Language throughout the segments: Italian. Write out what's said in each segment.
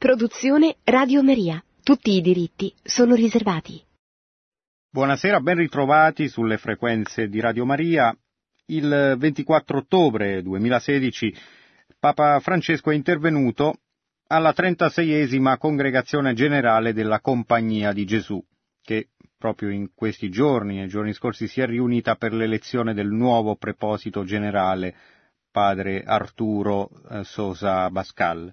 Produzione Radio Maria. Tutti i diritti sono riservati. Buonasera, ben ritrovati sulle frequenze di Radio Maria. Il 24 ottobre 2016 Papa Francesco è intervenuto alla 36esima congregazione generale della Compagnia di Gesù, che proprio in questi giorni, nei giorni scorsi, si è riunita per l'elezione del nuovo preposito generale, padre Arturo eh, Sosa Bascal.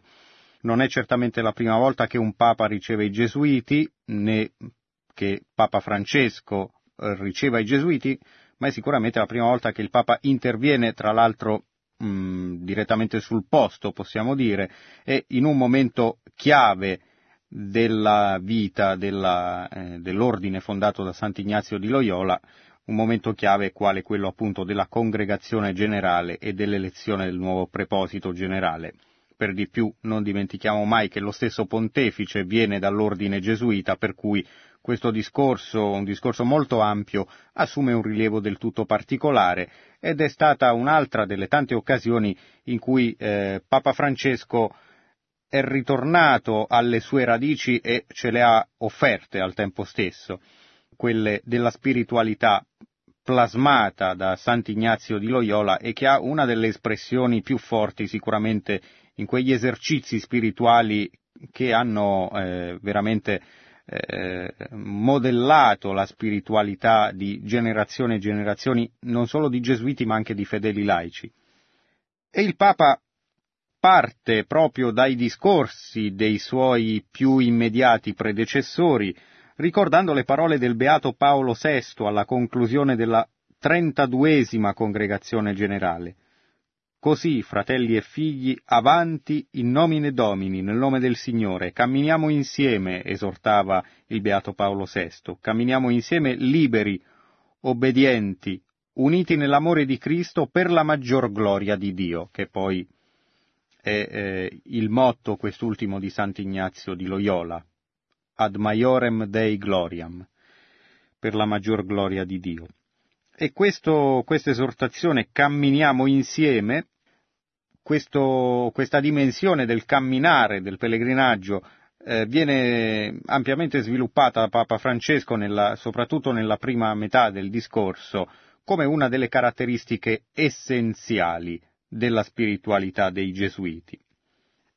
Non è certamente la prima volta che un Papa riceve i Gesuiti, né che Papa Francesco eh, riceva i Gesuiti, ma è sicuramente la prima volta che il Papa interviene, tra l'altro mh, mm, direttamente sul posto, possiamo dire, e in un momento chiave della vita della, eh, dell'ordine fondato da Sant'Ignazio di Loyola, un momento chiave quale quello appunto della congregazione generale e dell'elezione del nuovo preposito generale. Per di più non dimentichiamo mai che lo stesso pontefice viene dall'ordine gesuita, per cui questo discorso, un discorso molto ampio, assume un rilievo del tutto particolare ed è stata un'altra delle tante occasioni in cui eh, Papa Francesco è ritornato alle sue radici e ce le ha offerte al tempo stesso, quelle della spiritualità plasmata da Sant'Ignazio di Loyola e che ha una delle espressioni più forti sicuramente in quegli esercizi spirituali che hanno eh, veramente eh, modellato la spiritualità di generazioni e generazioni non solo di gesuiti ma anche di fedeli laici. E il Papa parte proprio dai discorsi dei suoi più immediati predecessori, ricordando le parole del beato Paolo VI alla conclusione della trentaduesima congregazione generale. Così, fratelli e figli, avanti in nomine Domini, nel nome del Signore, camminiamo insieme, esortava il beato Paolo VI, camminiamo insieme liberi, obbedienti, uniti nell'amore di Cristo per la maggior gloria di Dio, che poi è eh, il motto quest'ultimo di Sant'Ignazio di Loyola, ad maiorem Dei gloriam, per la maggior gloria di Dio. E questa esortazione camminiamo insieme, questo, questa dimensione del camminare, del pellegrinaggio, eh, viene ampiamente sviluppata da Papa Francesco, nella, soprattutto nella prima metà del discorso, come una delle caratteristiche essenziali della spiritualità dei Gesuiti.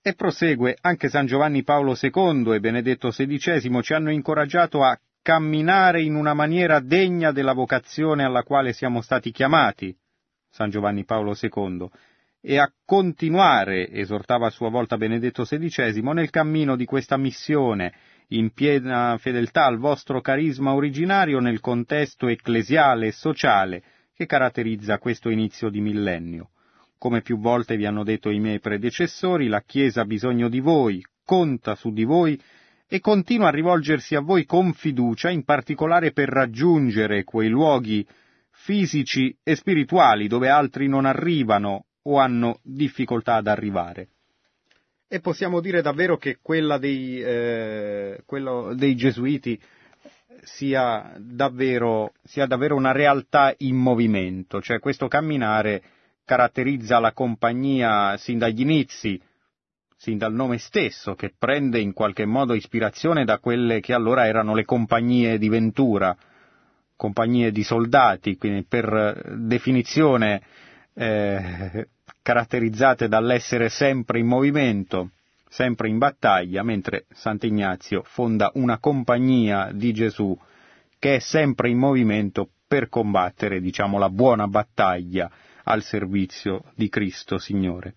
E prosegue, anche San Giovanni Paolo II e Benedetto XVI ci hanno incoraggiato a camminare in una maniera degna della vocazione alla quale siamo stati chiamati, San Giovanni Paolo II, e a continuare, esortava a sua volta Benedetto XVI, nel cammino di questa missione, in piena fedeltà al vostro carisma originario nel contesto ecclesiale e sociale che caratterizza questo inizio di millennio. Come più volte vi hanno detto i miei predecessori, la Chiesa ha bisogno di voi, conta su di voi e continua a rivolgersi a voi con fiducia, in particolare per raggiungere quei luoghi fisici e spirituali dove altri non arrivano o hanno difficoltà ad arrivare. E possiamo dire davvero che quella dei, eh, dei gesuiti sia davvero, sia davvero una realtà in movimento, cioè questo camminare caratterizza la compagnia sin dagli inizi, sin dal nome stesso, che prende in qualche modo ispirazione da quelle che allora erano le compagnie di Ventura, compagnie di soldati, quindi per definizione eh, caratterizzate dall'essere sempre in movimento, sempre in battaglia, mentre Sant'Ignazio fonda una compagnia di Gesù che è sempre in movimento per combattere, diciamo, la buona battaglia al servizio di Cristo Signore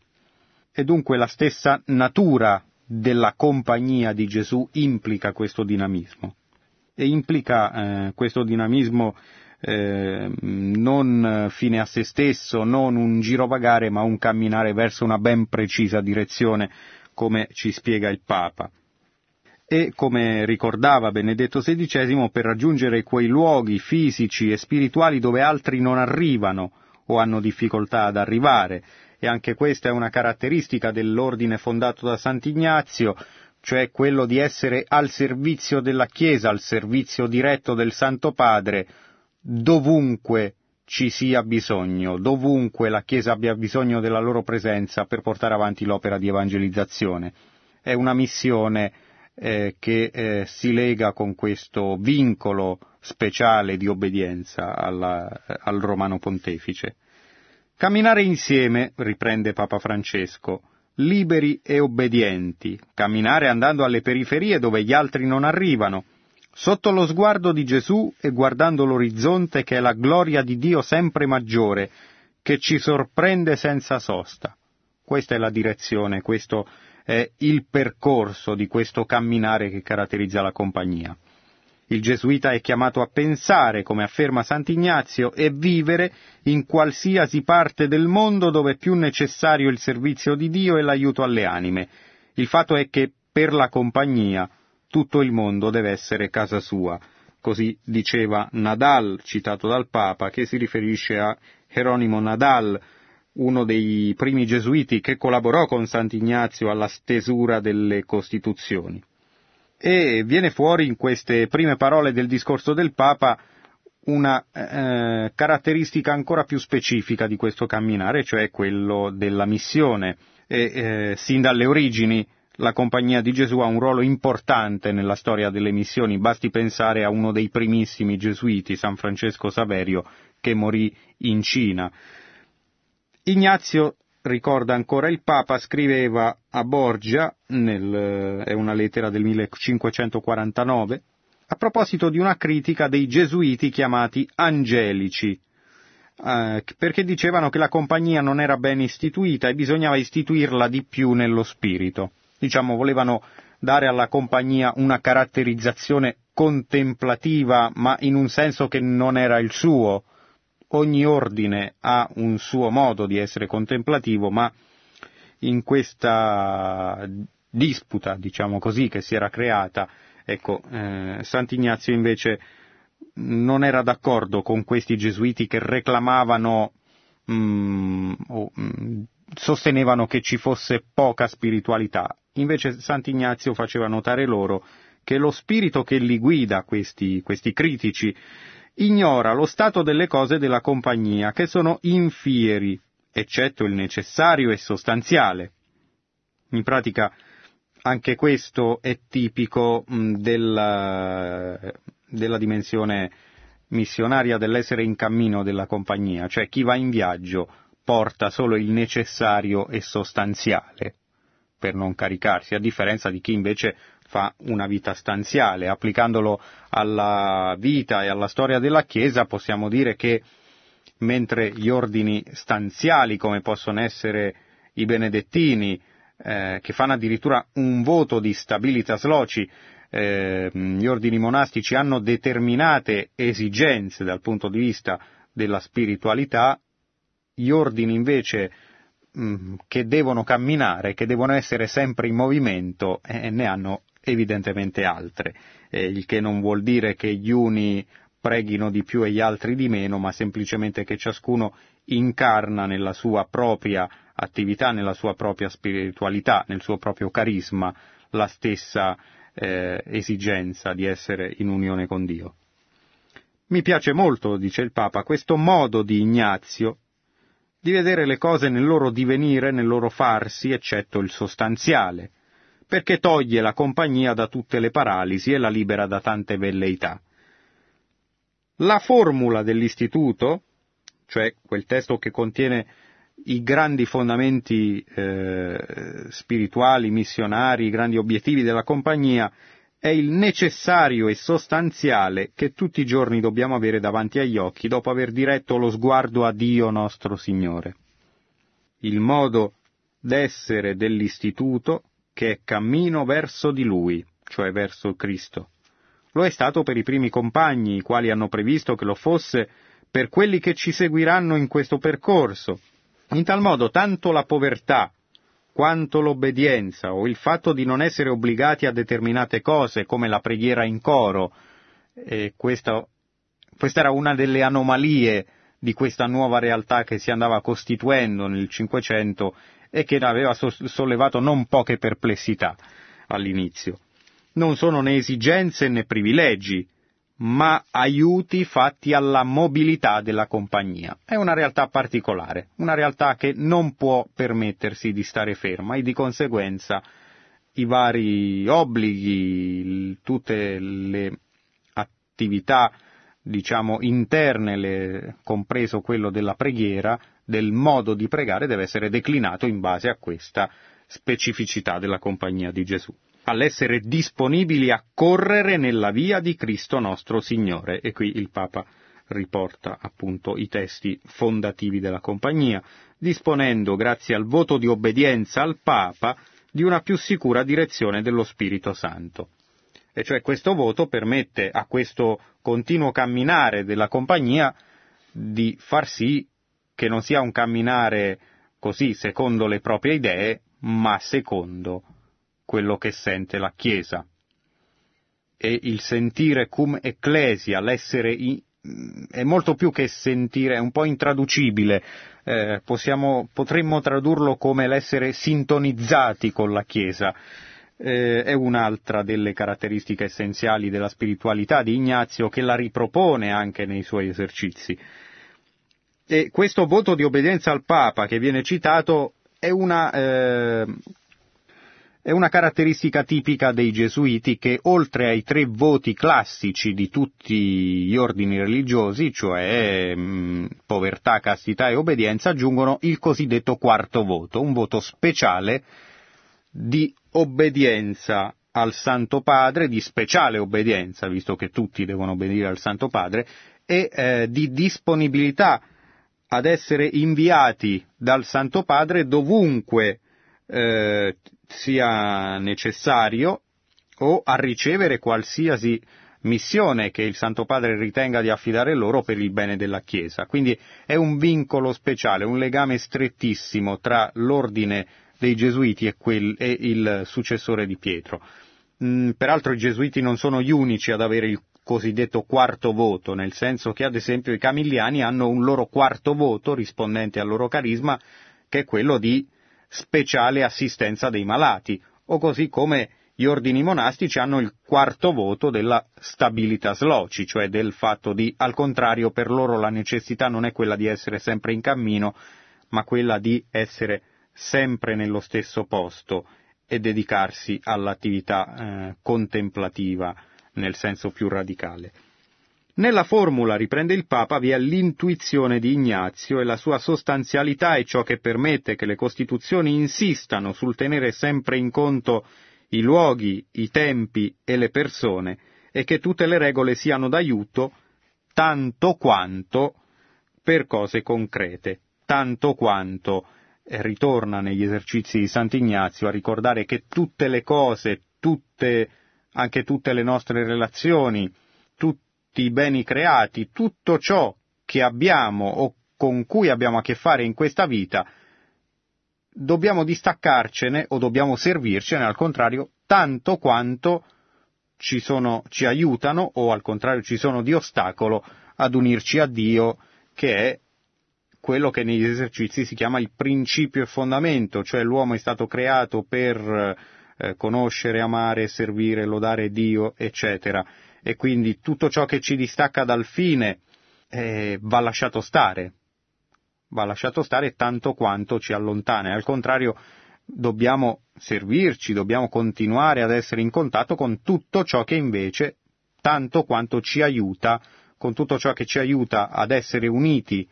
e dunque la stessa natura della compagnia di Gesù implica questo dinamismo. E implica eh, questo dinamismo eh, non fine a se stesso, non un girovagare, ma un camminare verso una ben precisa direzione, come ci spiega il Papa. E come ricordava Benedetto XVI, per raggiungere quei luoghi fisici e spirituali dove altri non arrivano o hanno difficoltà ad arrivare, e anche questa è una caratteristica dell'ordine fondato da Sant'Ignazio, cioè quello di essere al servizio della Chiesa, al servizio diretto del Santo Padre, dovunque ci sia bisogno, dovunque la Chiesa abbia bisogno della loro presenza per portare avanti l'opera di evangelizzazione. è una missione eh, che eh, si lega con questo vincolo speciale di obbedienza alla, al romano pontefice. Camminare insieme, riprende Papa Francesco, liberi e obbedienti, camminare andando alle periferie dove gli altri non arrivano, sotto lo sguardo di Gesù e guardando l'orizzonte che è la gloria di Dio sempre maggiore, che ci sorprende senza sosta. Questa è la direzione, questo è il percorso di questo camminare che caratterizza la compagnia. Il gesuita è chiamato a pensare, come afferma Sant'Ignazio, e vivere in qualsiasi parte del mondo dove è più necessario il servizio di Dio e l'aiuto alle anime. Il fatto è che per la compagnia tutto il mondo deve essere casa sua. Così diceva Nadal, citato dal Papa, che si riferisce a Geronimo Nadal, uno dei primi gesuiti che collaborò con Sant'Ignazio alla stesura delle Costituzioni. E viene fuori in queste prime parole del discorso del Papa una eh, caratteristica ancora più specifica di questo camminare, cioè quello della missione. E, eh, sin dalle origini la Compagnia di Gesù ha un ruolo importante nella storia delle missioni, basti pensare a uno dei primissimi gesuiti, San Francesco Saverio, che morì in Cina. Ignazio ricorda ancora il Papa, scriveva a Borgia, nel, è una lettera del 1549, a proposito di una critica dei gesuiti chiamati angelici, eh, perché dicevano che la compagnia non era ben istituita e bisognava istituirla di più nello spirito. Diciamo, volevano dare alla compagnia una caratterizzazione contemplativa, ma in un senso che non era il suo, ogni ordine ha un suo modo di essere contemplativo, ma in questa disputa, diciamo così, che si era creata, ecco, eh, Sant'Ignazio invece non era d'accordo con questi gesuiti che reclamavano mm, o mm, sostenevano che ci fosse poca spiritualità. Invece Sant'Ignazio faceva notare loro che lo spirito che li guida, questi, questi critici, ignora lo stato delle cose della compagnia, che sono infieri, eccetto il necessario e sostanziale. In pratica anche questo è tipico della, della dimensione missionaria dell'essere in cammino della compagnia, cioè chi va in viaggio porta solo il necessario e sostanziale per non caricarsi, a differenza di chi invece fa una vita stanziale. Applicandolo alla vita e alla storia della Chiesa possiamo dire che mentre gli ordini stanziali, come possono essere i benedettini, eh, che fanno addirittura un voto di stabilitas loci, eh, gli ordini monastici hanno determinate esigenze dal punto di vista della spiritualità, gli ordini invece che devono camminare, che devono essere sempre in movimento, eh, ne hanno evidentemente altre, eh, il che non vuol dire che gli uni preghino di più e gli altri di meno, ma semplicemente che ciascuno incarna nella sua propria attività, nella sua propria spiritualità, nel suo proprio carisma, la stessa eh, esigenza di essere in unione con Dio. Mi piace molto, dice il Papa, questo modo di Ignazio di vedere le cose nel loro divenire, nel loro farsi, eccetto il sostanziale, perché toglie la compagnia da tutte le paralisi e la libera da tante velleità. La formula dell'istituto, cioè quel testo che contiene i grandi fondamenti eh, spirituali, missionari, i grandi obiettivi della compagnia, è il necessario e sostanziale che tutti i giorni dobbiamo avere davanti agli occhi dopo aver diretto lo sguardo a Dio nostro Signore. Il modo d'essere dell'istituto che è cammino verso di Lui, cioè verso Cristo. Lo è stato per i primi compagni, i quali hanno previsto che lo fosse per quelli che ci seguiranno in questo percorso. In tal modo tanto la povertà quanto l'obbedienza o il fatto di non essere obbligati a determinate cose come la preghiera in coro, questa, questa era una delle anomalie di questa nuova realtà che si andava costituendo nel Cinquecento e che aveva sollevato non poche perplessità all'inizio. Non sono né esigenze né privilegi, ma aiuti fatti alla mobilità della compagnia. È una realtà particolare, una realtà che non può permettersi di stare ferma e di conseguenza i vari obblighi, tutte le attività diciamo interne, le, compreso quello della preghiera, del modo di pregare deve essere declinato in base a questa specificità della compagnia di Gesù, all'essere disponibili a correre nella via di Cristo nostro Signore. E qui il Papa riporta appunto i testi fondativi della compagnia, disponendo, grazie al voto di obbedienza al Papa, di una più sicura direzione dello Spirito Santo. E cioè questo voto permette a questo continuo camminare della compagnia di far sì che non sia un camminare così secondo le proprie idee, ma secondo quello che sente la Chiesa. E il sentire cum ecclesia, l'essere è molto più che sentire, è un po' intraducibile, eh, possiamo, potremmo tradurlo come l'essere sintonizzati con la Chiesa. Eh, è un'altra delle caratteristiche essenziali della spiritualità di Ignazio che la ripropone anche nei suoi esercizi. E questo voto di obbedienza al Papa che viene citato è una, eh, è una caratteristica tipica dei gesuiti che oltre ai tre voti classici di tutti gli ordini religiosi, cioè mh, mm, povertà, castità e obbedienza, aggiungono il cosiddetto quarto voto, un voto speciale di obbedienza al Santo Padre, di speciale obbedienza, visto che tutti devono obbedire al Santo Padre, e eh, di disponibilità ad essere inviati dal Santo Padre dovunque eh, sia necessario o a ricevere qualsiasi missione che il Santo Padre ritenga di affidare loro per il bene della Chiesa. Quindi è un vincolo speciale, un legame strettissimo tra l'ordine dei Gesuiti e, quel, e il successore di Pietro. Mm, peraltro i Gesuiti non sono gli unici ad avere il cosiddetto quarto voto, nel senso che ad esempio i Camilliani hanno un loro quarto voto rispondente al loro carisma, che è quello di speciale assistenza dei malati, o così come gli ordini monastici hanno il quarto voto della stabilitas loci, cioè del fatto di, al contrario, per loro la necessità non è quella di essere sempre in cammino, ma quella di essere sempre nello stesso posto e dedicarsi all'attività eh, contemplativa nel senso più radicale. Nella formula, riprende il Papa, vi è l'intuizione di Ignazio e la sua sostanzialità è ciò che permette che le Costituzioni insistano sul tenere sempre in conto i luoghi, i tempi e le persone e che tutte le regole siano d'aiuto tanto quanto per cose concrete, tanto quanto ritorna negli esercizi di Sant'Ignazio a ricordare che tutte le cose, tutte, anche tutte le nostre relazioni, tutte tutti i beni creati, tutto ciò che abbiamo o con cui abbiamo a che fare in questa vita, dobbiamo distaccarcene o dobbiamo servircene, al contrario, tanto quanto ci, sono, ci aiutano o al contrario ci sono di ostacolo ad unirci a Dio, che è quello che negli esercizi si chiama il principio e fondamento, cioè l'uomo è stato creato per eh, conoscere, amare, servire, lodare Dio, eccetera e quindi tutto ciò che ci distacca dal fine eh, va lasciato stare, va lasciato stare tanto quanto ci allontana. Al contrario, dobbiamo servirci, dobbiamo continuare ad essere in contatto con tutto ciò che invece, tanto quanto ci aiuta, con tutto ciò che ci aiuta ad essere uniti,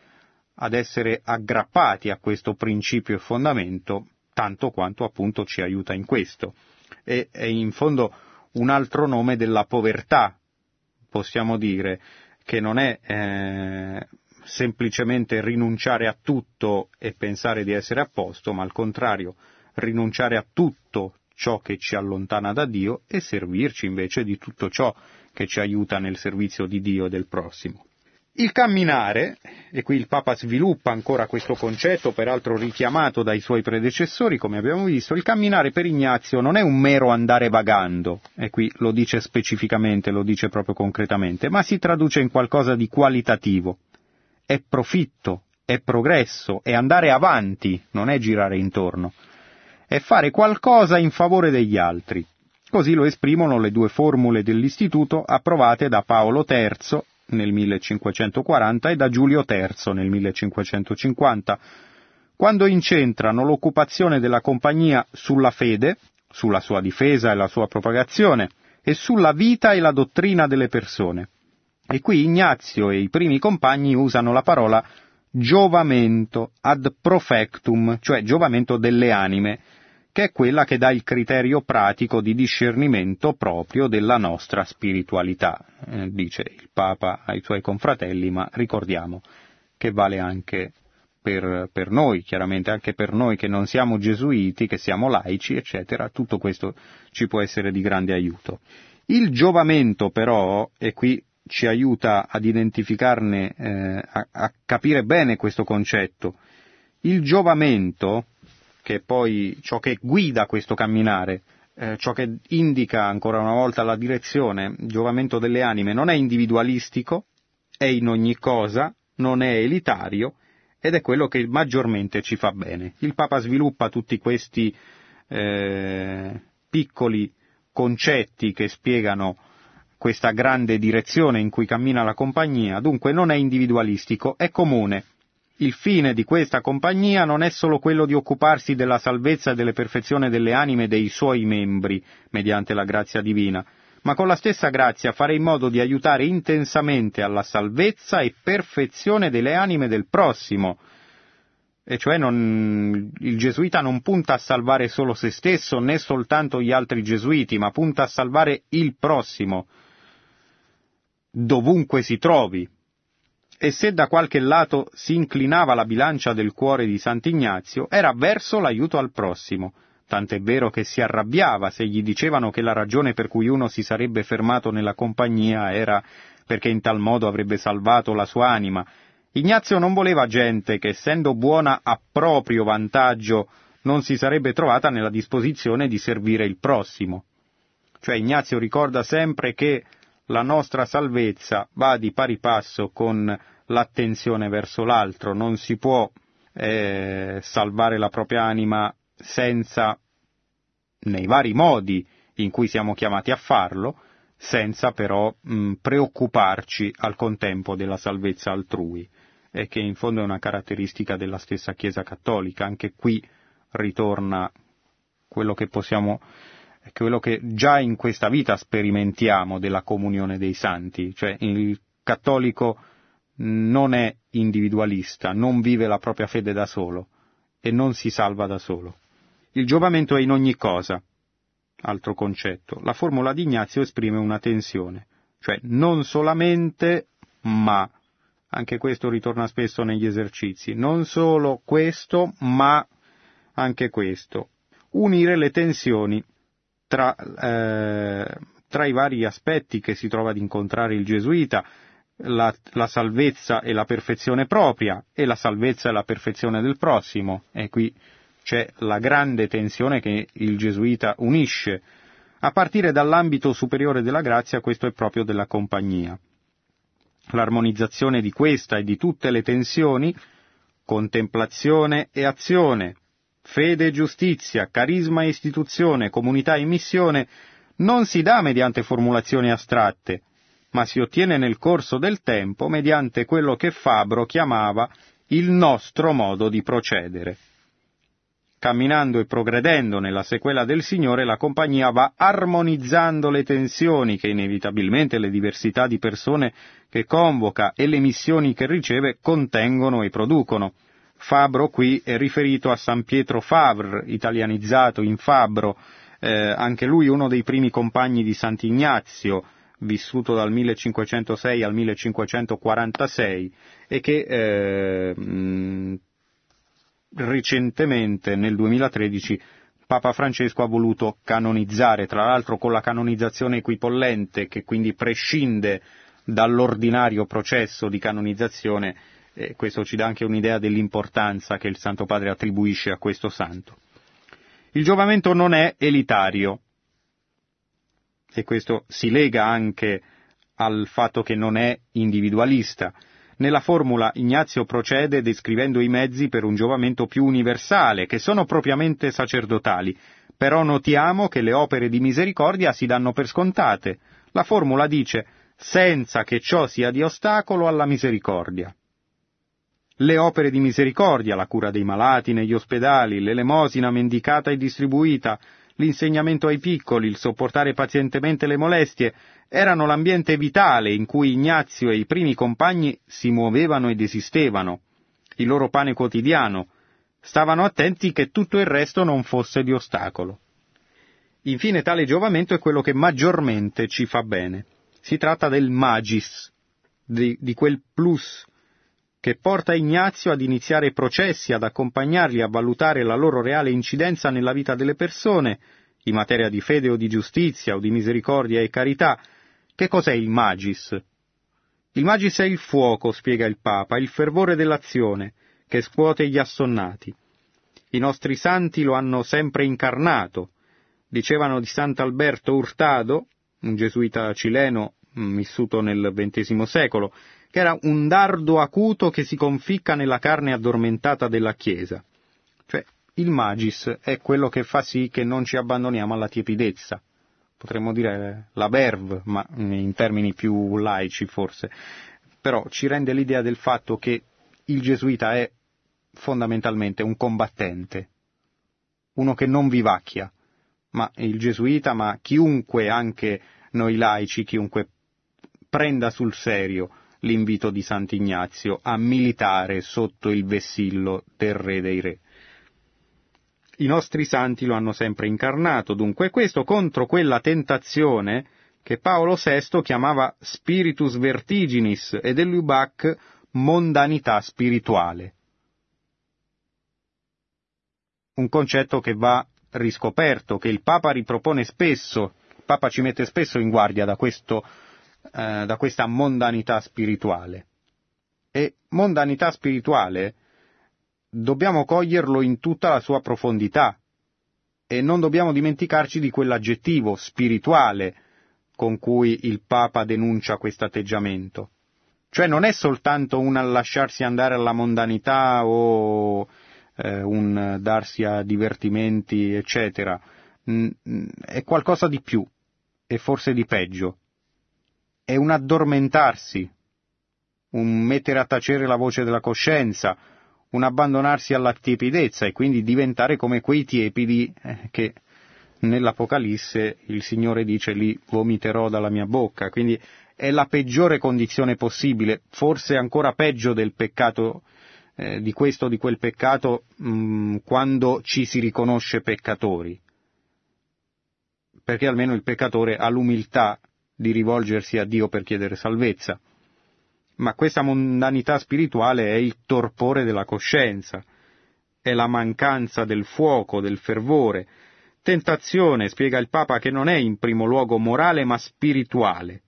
ad essere aggrappati a questo principio e fondamento, tanto quanto appunto ci aiuta in questo. E è in fondo un altro nome della povertà possiamo dire che non è eh, semplicemente rinunciare a tutto e pensare di essere a posto, ma al contrario rinunciare a tutto ciò che ci allontana da Dio e servirci invece di tutto ciò che ci aiuta nel servizio di Dio e del prossimo. Il camminare, e qui il Papa sviluppa ancora questo concetto, peraltro richiamato dai suoi predecessori, come abbiamo visto, il camminare per Ignazio non è un mero andare vagando, e qui lo dice specificamente, lo dice proprio concretamente, ma si traduce in qualcosa di qualitativo. È profitto, è progresso, è andare avanti, non è girare intorno. È fare qualcosa in favore degli altri. Così lo esprimono le due formule dell'istituto approvate da Paolo III nel 1540 e da Giulio III nel 1550, quando incentrano l'occupazione della compagnia sulla fede, sulla sua difesa e la sua propagazione, e sulla vita e la dottrina delle persone. E qui Ignazio e i primi compagni usano la parola giovamento ad profectum, cioè giovamento delle anime, che è quella che dà il criterio pratico di discernimento proprio della nostra spiritualità, eh, dice il Papa ai suoi confratelli, ma ricordiamo che vale anche per, per, noi, chiaramente anche per noi che non siamo gesuiti, che siamo laici, eccetera, tutto questo ci può essere di grande aiuto. Il giovamento però, e qui ci aiuta ad identificarne, eh, a, a capire bene questo concetto, il giovamento che è poi ciò che guida questo camminare, eh, ciò che indica ancora una volta la direzione, il giovamento delle anime, non è individualistico, è in ogni cosa, non è elitario ed è quello che maggiormente ci fa bene. Il Papa sviluppa tutti questi eh, piccoli concetti che spiegano questa grande direzione in cui cammina la compagnia, dunque non è individualistico, è comune, il fine di questa compagnia non è solo quello di occuparsi della salvezza e delle perfezioni delle anime dei suoi membri, mediante la grazia divina, ma con la stessa grazia fare in modo di aiutare intensamente alla salvezza e perfezione delle anime del prossimo. E cioè non, il gesuita non punta a salvare solo se stesso né soltanto gli altri gesuiti, ma punta a salvare il prossimo, dovunque si trovi, e se da qualche lato si inclinava la bilancia del cuore di Sant'Ignazio, era verso l'aiuto al prossimo, tant'è vero che si arrabbiava se gli dicevano che la ragione per cui uno si sarebbe fermato nella compagnia era perché in tal modo avrebbe salvato la sua anima. Ignazio non voleva gente che, essendo buona a proprio vantaggio, non si sarebbe trovata nella disposizione di servire il prossimo. Cioè Ignazio ricorda sempre che la nostra salvezza va di pari passo con l'attenzione verso l'altro, non si può eh, salvare la propria anima senza, nei vari modi in cui siamo chiamati a farlo, senza però mh, preoccuparci al contempo della salvezza altrui, e che in fondo è una caratteristica della stessa Chiesa cattolica. Anche qui ritorna quello che possiamo quello che già in questa vita sperimentiamo della comunione dei santi, cioè il cattolico non è individualista, non vive la propria fede da solo e non si salva da solo. Il giovamento è in ogni cosa. Altro concetto. La formula di Ignazio esprime una tensione, cioè non solamente ma. Anche questo ritorna spesso negli esercizi. Non solo questo, ma anche questo. Unire le tensioni tra, eh, tra i vari aspetti che si trova ad incontrare il gesuita, la, la, salvezza e la perfezione propria e la salvezza e la perfezione del prossimo. E qui c'è la grande tensione che il gesuita unisce. A partire dall'ambito superiore della grazia, questo è proprio della compagnia. L'armonizzazione di questa e di tutte le tensioni, contemplazione e azione, fede e giustizia, carisma e istituzione, comunità e missione, non si dà mediante formulazioni astratte, ma si ottiene nel corso del tempo mediante quello che Fabro chiamava il nostro modo di procedere. Camminando e progredendo nella sequela del Signore, la compagnia va armonizzando le tensioni che inevitabilmente le diversità di persone che convoca e le missioni che riceve contengono e producono. Fabro qui è riferito a San Pietro Favre, italianizzato in Fabro, eh, anche lui uno dei primi compagni di Sant'Ignazio, vissuto dal 1506 al 1546 e che eh, recentemente, nel 2013, Papa Francesco ha voluto canonizzare, tra l'altro con la canonizzazione equipollente, che quindi prescinde dall'ordinario processo di canonizzazione, e questo ci dà anche un'idea dell'importanza che il Santo Padre attribuisce a questo santo. Il giovamento non è elitario, e questo si lega anche al fatto che non è individualista. Nella formula Ignazio procede descrivendo i mezzi per un giovamento più universale, che sono propriamente sacerdotali, però notiamo che le opere di misericordia si danno per scontate. La formula dice senza che ciò sia di ostacolo alla misericordia. Le opere di misericordia, la cura dei malati negli ospedali, l'elemosina mendicata e distribuita, l'insegnamento ai piccoli, il sopportare pazientemente le molestie, erano l'ambiente vitale in cui Ignazio e i primi compagni si muovevano ed esistevano, il loro pane quotidiano, stavano attenti che tutto il resto non fosse di ostacolo. Infine tale giovamento è quello che maggiormente ci fa bene. Si tratta del magis, di, di quel plus che porta Ignazio ad iniziare processi, ad accompagnarli a valutare la loro reale incidenza nella vita delle persone, in materia di fede o di giustizia o di misericordia e carità. Che cos'è il magis? Il magis è il fuoco, spiega il Papa, il fervore dell'azione, che scuote gli assonnati. I nostri santi lo hanno sempre incarnato. Dicevano di Sant'Alberto Hurtado, un gesuita cileno mm, vissuto nel XX secolo, che era un dardo acuto che si conficca nella carne addormentata della Chiesa. Cioè, il magis è quello che fa sì che non ci abbandoniamo alla tiepidezza. Potremmo dire la verve, ma in termini più laici forse. Però ci rende l'idea del fatto che il gesuita è fondamentalmente un combattente, uno che non vivacchia, ma il gesuita, ma chiunque, anche noi laici, chiunque prenda sul serio l'invito di Sant'Ignazio a militare sotto il vessillo del Re dei Re. I nostri santi lo hanno sempre incarnato, dunque questo contro quella tentazione che Paolo VI chiamava spiritus vertiginis e del Lubac mondanità spirituale. Un concetto che va riscoperto, che il Papa ripropone spesso, il Papa ci mette spesso in guardia da questo eh, da questa mondanità spirituale. E mondanità spirituale dobbiamo coglierlo in tutta la sua profondità e non dobbiamo dimenticarci di quell'aggettivo spirituale con cui il Papa denuncia questo atteggiamento. Cioè non è soltanto un lasciarsi andare alla mondanità o eh, un darsi a divertimenti, eccetera. È qualcosa di più e forse di peggio è un addormentarsi, un mettere a tacere la voce della coscienza, un abbandonarsi alla tiepidezza e quindi diventare come quei tiepidi eh, che nell'Apocalisse il Signore dice li vomiterò dalla mia bocca, quindi è la peggiore condizione possibile, forse ancora peggio del peccato, eh, di questo o di quel peccato, mm, quando ci si riconosce peccatori, perché almeno il peccatore ha l'umiltà di rivolgersi a Dio per chiedere salvezza. Ma questa mondanità spirituale è il torpore della coscienza, è la mancanza del fuoco, del fervore. Tentazione, spiega il Papa, che non è in primo luogo morale ma spirituale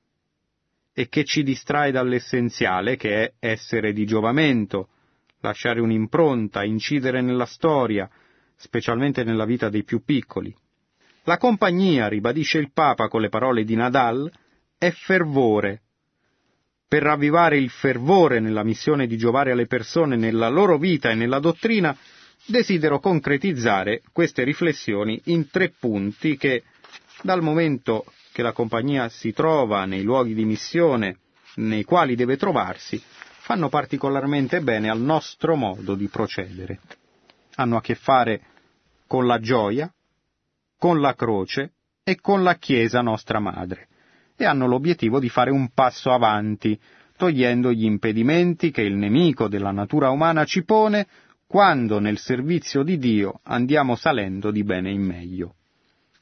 e che ci distrae dall'essenziale che è essere di giovamento, lasciare un'impronta, incidere nella storia, specialmente nella vita dei più piccoli. La compagnia, ribadisce il Papa con le parole di Nadal, è fervore. Per ravvivare il fervore nella missione di giovare alle persone nella loro vita e nella dottrina, desidero concretizzare queste riflessioni in tre punti che, dal momento che la compagnia si trova nei luoghi di missione nei quali deve trovarsi, fanno particolarmente bene al nostro modo di procedere. Hanno a che fare con la gioia, con la croce e con la Chiesa nostra Madre e hanno l'obiettivo di fare un passo avanti, togliendo gli impedimenti che il nemico della natura umana ci pone quando nel servizio di Dio andiamo salendo di bene in meglio.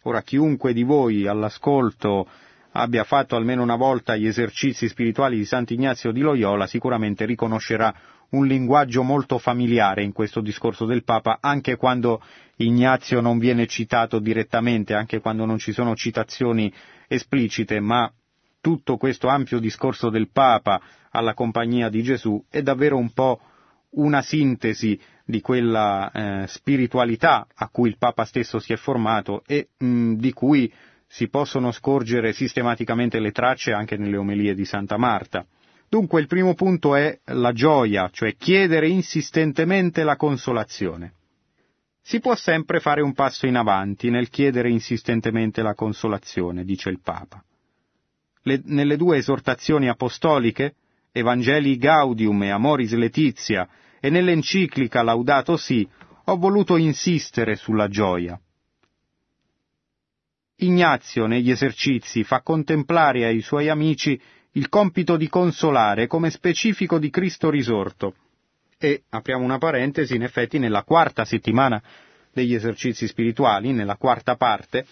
Ora chiunque di voi all'ascolto abbia fatto almeno una volta gli esercizi spirituali di Sant'Ignazio di Loyola sicuramente riconoscerà un linguaggio molto familiare in questo discorso del Papa, anche quando Ignazio non viene citato direttamente, anche quando non ci sono citazioni esplicite, ma tutto questo ampio discorso del Papa alla compagnia di Gesù è davvero un po' una sintesi di quella eh, spiritualità a cui il Papa stesso si è formato e mh, di cui si possono scorgere sistematicamente le tracce anche nelle omelie di Santa Marta. Dunque il primo punto è la gioia, cioè chiedere insistentemente la consolazione. Si può sempre fare un passo in avanti nel chiedere insistentemente la consolazione, dice il Papa. Le, nelle due esortazioni apostoliche, Evangelii Gaudium e Amoris Letizia, e nell'enciclica Laudato Si, ho voluto insistere sulla gioia. Ignazio negli esercizi fa contemplare ai suoi amici il compito di consolare come specifico di Cristo risorto. E, apriamo una parentesi, in effetti nella quarta settimana degli esercizi spirituali, nella quarta parte,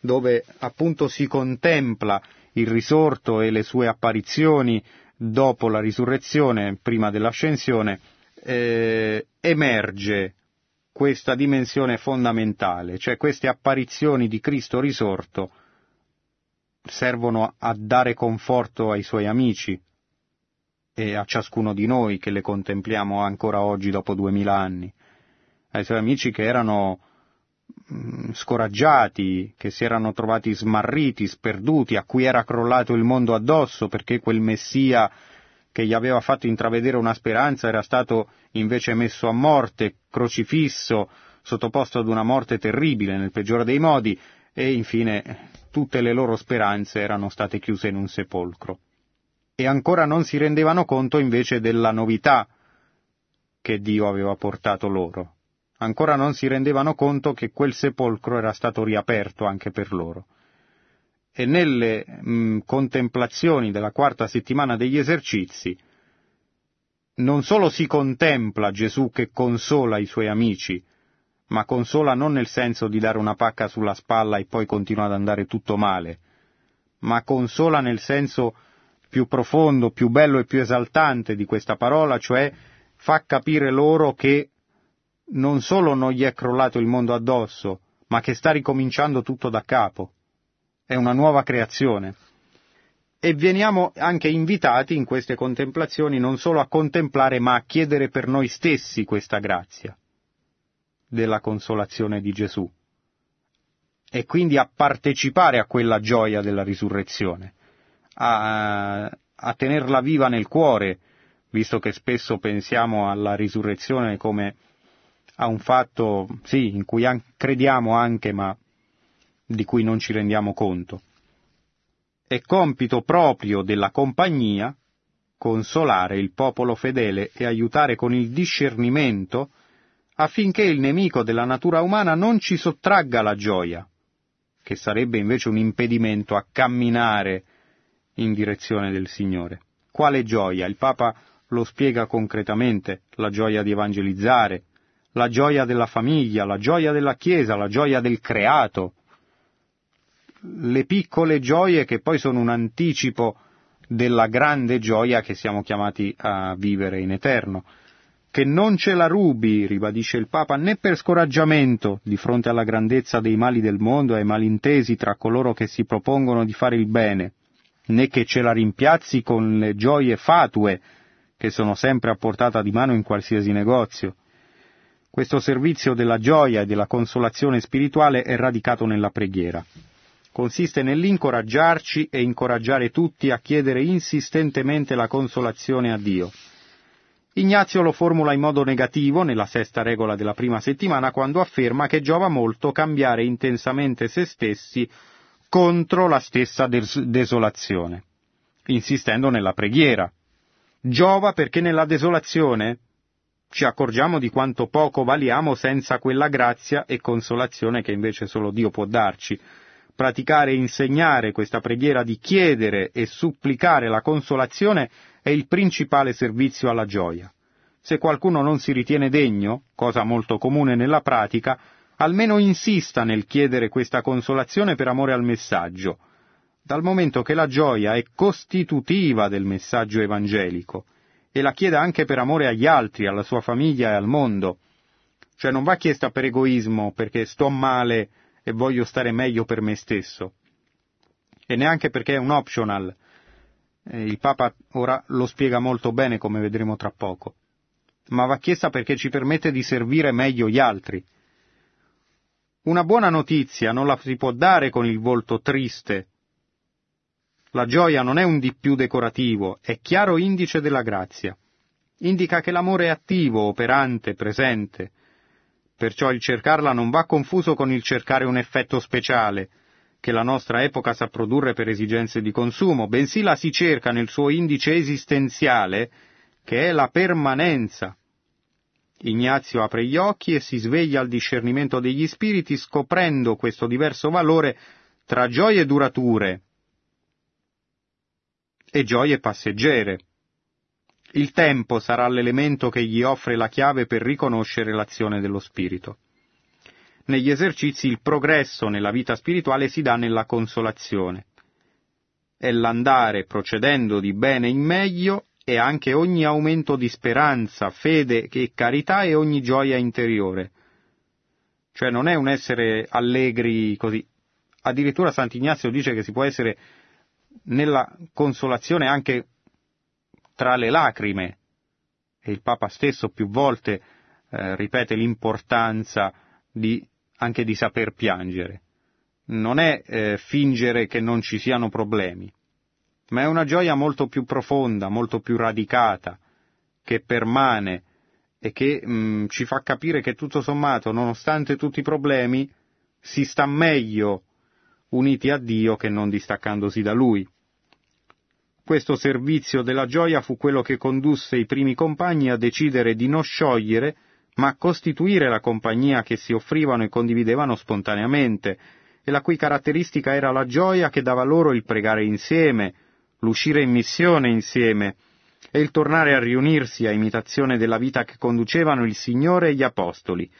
dove appunto si contempla il risorto e le sue apparizioni dopo la risurrezione, prima dell'ascensione, eh, emerge questa dimensione fondamentale, cioè queste apparizioni di Cristo risorto servono a dare conforto ai suoi amici e a ciascuno di noi che le contempliamo ancora oggi dopo duemila anni, ai suoi amici che erano mm, scoraggiati, che si erano trovati smarriti, sperduti, a cui era crollato il mondo addosso perché quel Messia che gli aveva fatto intravedere una speranza era stato invece messo a morte, crocifisso, sottoposto ad una morte terribile nel peggiore dei modi, e infine tutte le loro speranze erano state chiuse in un sepolcro. E ancora non si rendevano conto invece della novità che Dio aveva portato loro. Ancora non si rendevano conto che quel sepolcro era stato riaperto anche per loro e nelle mh, contemplazioni della quarta settimana degli esercizi non solo si contempla Gesù che consola i suoi amici, ma consola non nel senso di dare una pacca sulla spalla e poi continua ad andare tutto male, ma consola nel senso più profondo, più bello e più esaltante di questa parola, cioè fa capire loro che non solo non gli è crollato il mondo addosso, ma che sta ricominciando tutto da capo è una nuova creazione. E veniamo anche invitati in queste contemplazioni non solo a contemplare, ma a chiedere per noi stessi questa grazia della consolazione di Gesù e quindi a partecipare a quella gioia della risurrezione, a, a tenerla viva nel cuore, visto che spesso pensiamo alla risurrezione come a un fatto, sì, in cui an- crediamo anche, ma di cui non ci rendiamo conto. È compito proprio della compagnia consolare il popolo fedele e aiutare con il discernimento affinché il nemico della natura umana non ci sottragga la gioia, che sarebbe invece un impedimento a camminare in direzione del Signore. Quale gioia? Il Papa lo spiega concretamente, la gioia di evangelizzare, la gioia della famiglia, la gioia della Chiesa, la gioia del creato, le piccole gioie che poi sono un anticipo della grande gioia che siamo chiamati a vivere in eterno. Che non ce la rubi, ribadisce il Papa, né per scoraggiamento di fronte alla grandezza dei mali del mondo e ai malintesi tra coloro che si propongono di fare il bene, né che ce la rimpiazzi con le gioie fatue che sono sempre a portata di mano in qualsiasi negozio. Questo servizio della gioia e della consolazione spirituale è radicato nella preghiera consiste nell'incoraggiarci e incoraggiare tutti a chiedere insistentemente la consolazione a Dio. Ignazio lo formula in modo negativo nella sesta regola della prima settimana quando afferma che giova molto cambiare intensamente se stessi contro la stessa des- desolazione, insistendo nella preghiera. Giova perché nella desolazione ci accorgiamo di quanto poco valiamo senza quella grazia e consolazione che invece solo Dio può darci, praticare e insegnare questa preghiera di chiedere e supplicare la consolazione è il principale servizio alla gioia. Se qualcuno non si ritiene degno, cosa molto comune nella pratica, almeno insista nel chiedere questa consolazione per amore al messaggio, dal momento che la gioia è costitutiva del messaggio evangelico e la chieda anche per amore agli altri, alla sua famiglia e al mondo. Cioè non va chiesta per egoismo, perché sto male e voglio stare meglio per me stesso. E neanche perché è un optional. Eh, il Papa ora lo spiega molto bene, come vedremo tra poco. Ma va chiesta perché ci permette di servire meglio gli altri. Una buona notizia non la si può dare con il volto triste. La gioia non è un di più decorativo, è chiaro indice della grazia. Indica che l'amore è attivo, operante, presente, Perciò il cercarla non va confuso con il cercare un effetto speciale, che la nostra epoca sa produrre per esigenze di consumo, bensì la si cerca nel suo indice esistenziale, che è la permanenza. Ignazio apre gli occhi e si sveglia al discernimento degli spiriti, scoprendo questo diverso valore tra gioie durature e gioie passeggere. Il tempo sarà l'elemento che gli offre la chiave per riconoscere l'azione dello spirito. Negli esercizi il progresso nella vita spirituale si dà nella consolazione. È l'andare procedendo di bene in meglio e anche ogni aumento di speranza, fede e carità e ogni gioia interiore. Cioè non è un essere allegri così. Addirittura Sant'Ignazio dice che si può essere nella consolazione anche tra le lacrime. E il Papa stesso più volte eh, ripete l'importanza di anche di saper piangere. Non è eh, fingere che non ci siano problemi, ma è una gioia molto più profonda, molto più radicata, che permane e che mh, mm, ci fa capire che tutto sommato, nonostante tutti i problemi, si sta meglio uniti a Dio che non distaccandosi da Lui. Questo servizio della gioia fu quello che condusse i primi compagni a decidere di non sciogliere ma costituire la compagnia che si offrivano e condividevano spontaneamente, e la cui caratteristica era la gioia che dava loro il pregare insieme, l'uscire in missione insieme, e il tornare a riunirsi a imitazione della vita che conducevano il Signore e gli Apostoli.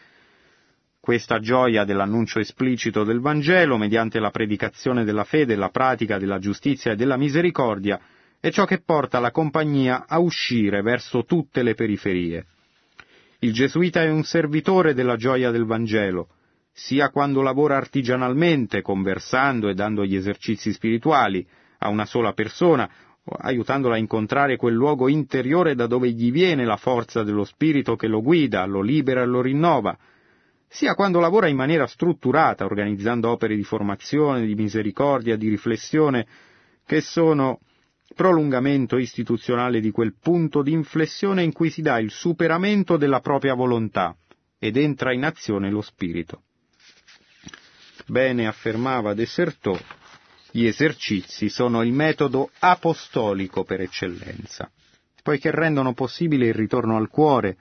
Questa gioia dell'annuncio esplicito del Vangelo, mediante la predicazione della fede, la pratica della giustizia e della misericordia, è ciò che porta la compagnia a uscire verso tutte le periferie. Il gesuita è un servitore della gioia del Vangelo, sia quando lavora artigianalmente, conversando e dando gli esercizi spirituali a una sola persona, aiutandola a incontrare quel luogo interiore da dove gli viene la forza dello spirito che lo guida, lo libera e lo rinnova, sia quando lavora in maniera strutturata, organizzando opere di formazione, di misericordia, di riflessione, che sono prolungamento istituzionale di quel punto di inflessione in cui si dà il superamento della propria volontà ed entra in azione lo spirito. Bene affermava Desertò, gli esercizi sono il metodo apostolico per eccellenza, poiché rendono possibile il ritorno al cuore,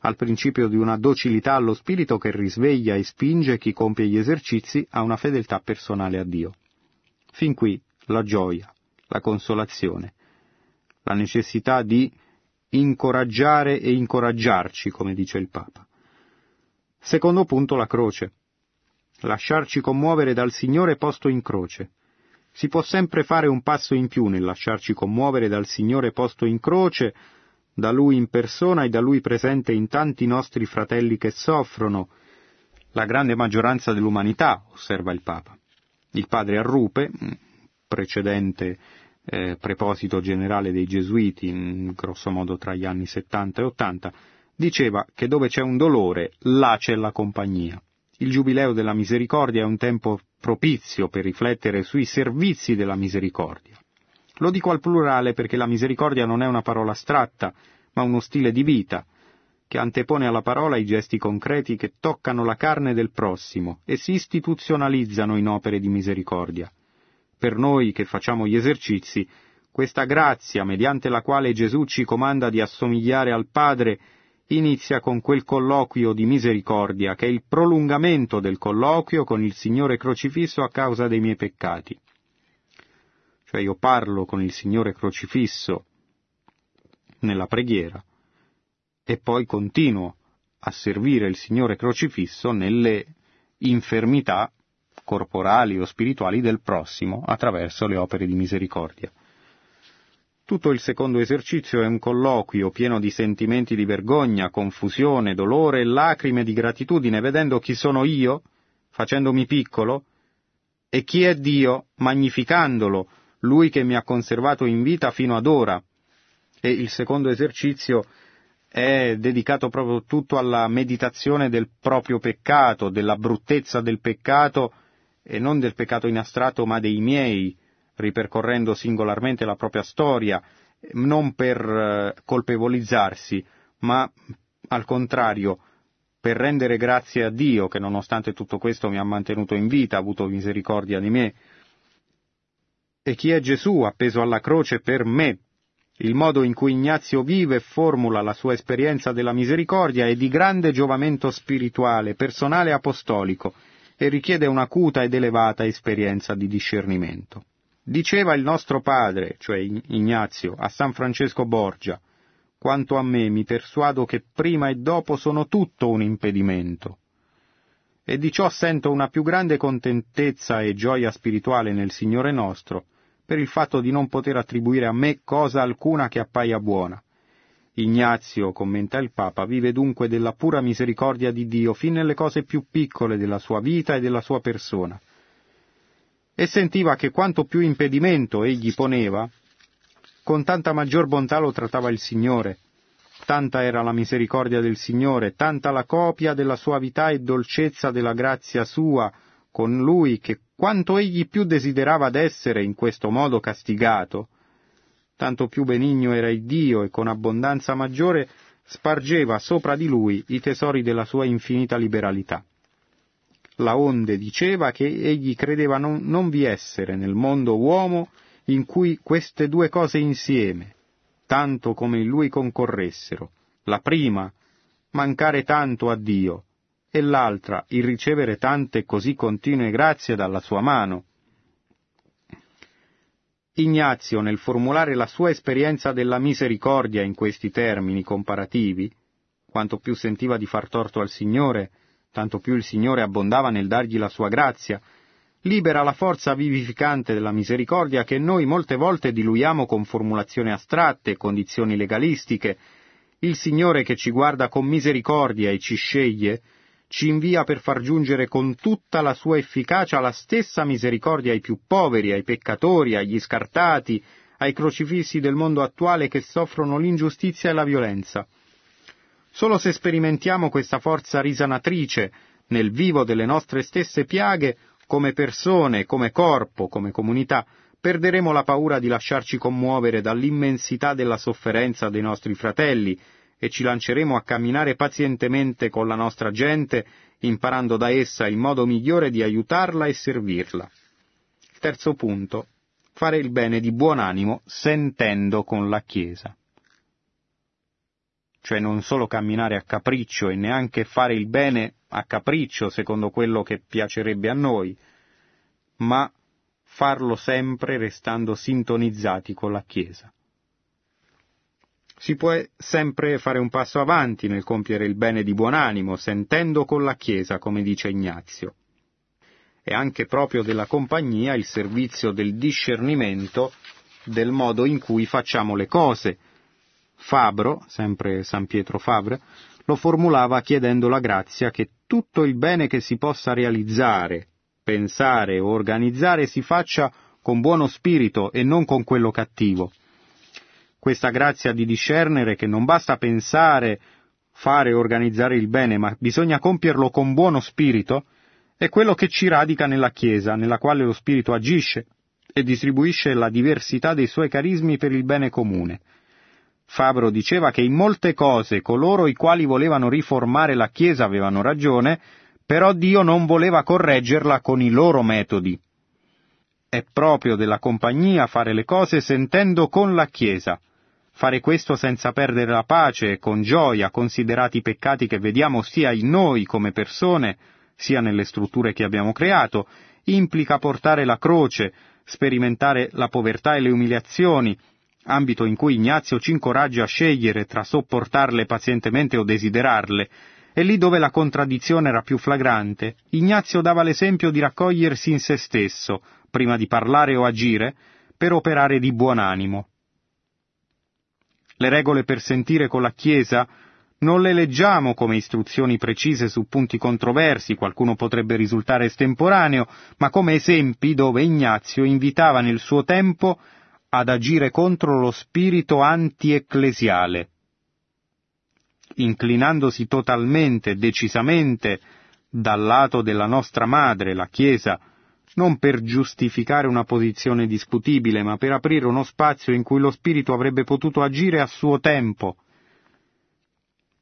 al principio di una docilità allo spirito che risveglia e spinge chi compie gli esercizi a una fedeltà personale a Dio. Fin qui la gioia, la consolazione, la necessità di incoraggiare e incoraggiarci, come dice il Papa. Secondo punto, la croce. Lasciarci commuovere dal Signore posto in croce. Si può sempre fare un passo in più nel lasciarci commuovere dal Signore posto in croce, da Lui in persona e da Lui presente in tanti nostri fratelli che soffrono, la grande maggioranza dell'umanità, osserva il Papa. Il padre Arrupe, precedente eh, preposito generale dei Gesuiti, in grosso modo tra gli anni 70 e 80, diceva che dove c'è un dolore, là c'è la compagnia. Il Giubileo della Misericordia è un tempo propizio per riflettere sui servizi della misericordia. Lo dico al plurale perché la misericordia non è una parola astratta, ma uno stile di vita, che antepone alla parola i gesti concreti che toccano la carne del prossimo e si istituzionalizzano in opere di misericordia per noi che facciamo gli esercizi, questa grazia mediante la quale Gesù ci comanda di assomigliare al Padre inizia con quel colloquio di misericordia che è il prolungamento del colloquio con il Signore crocifisso a causa dei miei peccati. Cioè io parlo con il Signore crocifisso nella preghiera e poi continuo a servire il Signore crocifisso nelle infermità corporali o spirituali del prossimo attraverso le opere di misericordia. Tutto il secondo esercizio è un colloquio pieno di sentimenti di vergogna, confusione, dolore e lacrime di gratitudine, vedendo chi sono io, facendomi piccolo, e chi è Dio, magnificandolo, lui che mi ha conservato in vita fino ad ora. E il secondo esercizio è dedicato proprio tutto alla meditazione del proprio peccato, della bruttezza del peccato e non del peccato in astratto ma dei miei, ripercorrendo singolarmente la propria storia, non per eh, colpevolizzarsi, ma al contrario, per rendere grazie a Dio che nonostante tutto questo mi ha mantenuto in vita, ha avuto misericordia di me. E chi è Gesù appeso alla croce per me? Il modo in cui Ignazio vive e formula la sua esperienza della misericordia è di grande giovamento spirituale, personale e apostolico, e richiede un'acuta ed elevata esperienza di discernimento. Diceva il nostro padre, cioè Ignazio, a San Francesco Borgia, quanto a me mi persuado che prima e dopo sono tutto un impedimento. E di ciò sento una più grande contentezza e gioia spirituale nel Signore nostro, per il fatto di non poter attribuire a me cosa alcuna che appaia buona. Ignazio, commenta il Papa, vive dunque della pura misericordia di Dio fin nelle cose più piccole della sua vita e della sua persona. E sentiva che quanto più impedimento egli poneva, con tanta maggior bontà lo trattava il Signore. Tanta era la misericordia del Signore, tanta la copia della suavità e dolcezza della grazia sua con lui, che quanto egli più desiderava d'essere in questo modo castigato, tanto più benigno era il Dio e con abbondanza maggiore spargeva sopra di lui i tesori della sua infinita liberalità. La onde diceva che egli credeva non, non vi essere nel mondo uomo in cui queste due cose insieme, tanto come in lui concorressero, la prima, mancare tanto a Dio, e l'altra, il ricevere tante così continue grazie dalla sua mano. Ignazio, nel formulare la sua esperienza della misericordia in questi termini comparativi, quanto più sentiva di far torto al Signore, tanto più il Signore abbondava nel dargli la sua grazia, libera la forza vivificante della misericordia che noi molte volte diluiamo con formulazioni astratte, condizioni legalistiche. Il Signore che ci guarda con misericordia e ci sceglie, ci invia per far giungere con tutta la sua efficacia la stessa misericordia ai più poveri, ai peccatori, agli scartati, ai crocifissi del mondo attuale che soffrono l'ingiustizia e la violenza. Solo se sperimentiamo questa forza risanatrice nel vivo delle nostre stesse piaghe, come persone, come corpo, come comunità, perderemo la paura di lasciarci commuovere dall'immensità della sofferenza dei nostri fratelli e ci lanceremo a camminare pazientemente con la nostra gente, imparando da essa il modo migliore di aiutarla e servirla. Terzo punto. Fare il bene di buon animo sentendo con la Chiesa. Cioè non solo camminare a capriccio e neanche fare il bene a capriccio secondo quello che piacerebbe a noi, ma farlo sempre restando sintonizzati con la Chiesa. Si può sempre fare un passo avanti nel compiere il bene di buon animo, sentendo con la Chiesa, come dice Ignazio. È anche proprio della compagnia il servizio del discernimento del modo in cui facciamo le cose. Fabro, sempre San Pietro Fabre, lo formulava chiedendo la grazia che tutto il bene che si possa realizzare, pensare o organizzare si faccia con buono spirito e non con quello cattivo questa grazia di discernere che non basta pensare, fare e organizzare il bene, ma bisogna compierlo con buono spirito, è quello che ci radica nella Chiesa, nella quale lo Spirito agisce e distribuisce la diversità dei suoi carismi per il bene comune. Fabro diceva che in molte cose coloro i quali volevano riformare la Chiesa avevano ragione, però Dio non voleva correggerla con i loro metodi. È proprio della compagnia fare le cose sentendo con la Chiesa, Fare questo senza perdere la pace e con gioia, considerati i peccati che vediamo sia in noi come persone, sia nelle strutture che abbiamo creato, implica portare la croce, sperimentare la povertà e le umiliazioni, ambito in cui Ignazio ci incoraggia a scegliere tra sopportarle pazientemente o desiderarle, e lì dove la contraddizione era più flagrante, Ignazio dava l'esempio di raccogliersi in se stesso, prima di parlare o agire, per operare di buon animo. Le regole per sentire con la Chiesa non le leggiamo come istruzioni precise su punti controversi, qualcuno potrebbe risultare estemporaneo, ma come esempi dove Ignazio invitava nel suo tempo ad agire contro lo spirito anti-ecclesiale. Inclinandosi totalmente decisamente dal lato della nostra madre, la Chiesa, non per giustificare una posizione discutibile, ma per aprire uno spazio in cui lo spirito avrebbe potuto agire a suo tempo.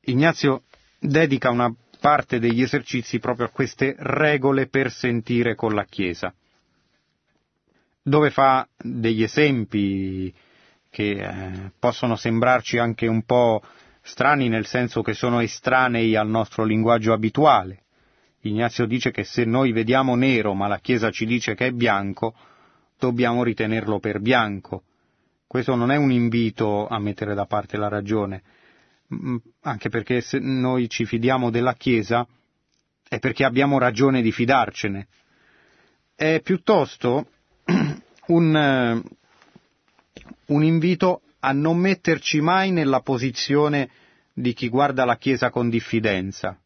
Ignazio dedica una parte degli esercizi proprio a queste regole per sentire con la Chiesa, dove fa degli esempi che eh, possono sembrarci anche un po' strani nel senso che sono estranei al nostro linguaggio abituale. Ignazio dice che se noi vediamo nero ma la Chiesa ci dice che è bianco, dobbiamo ritenerlo per bianco. Questo non è un invito a mettere da parte la ragione, anche perché se noi ci fidiamo della Chiesa è perché abbiamo ragione di fidarcene. È piuttosto un, eh, un invito a non metterci mai nella posizione di chi guarda la Chiesa con diffidenza,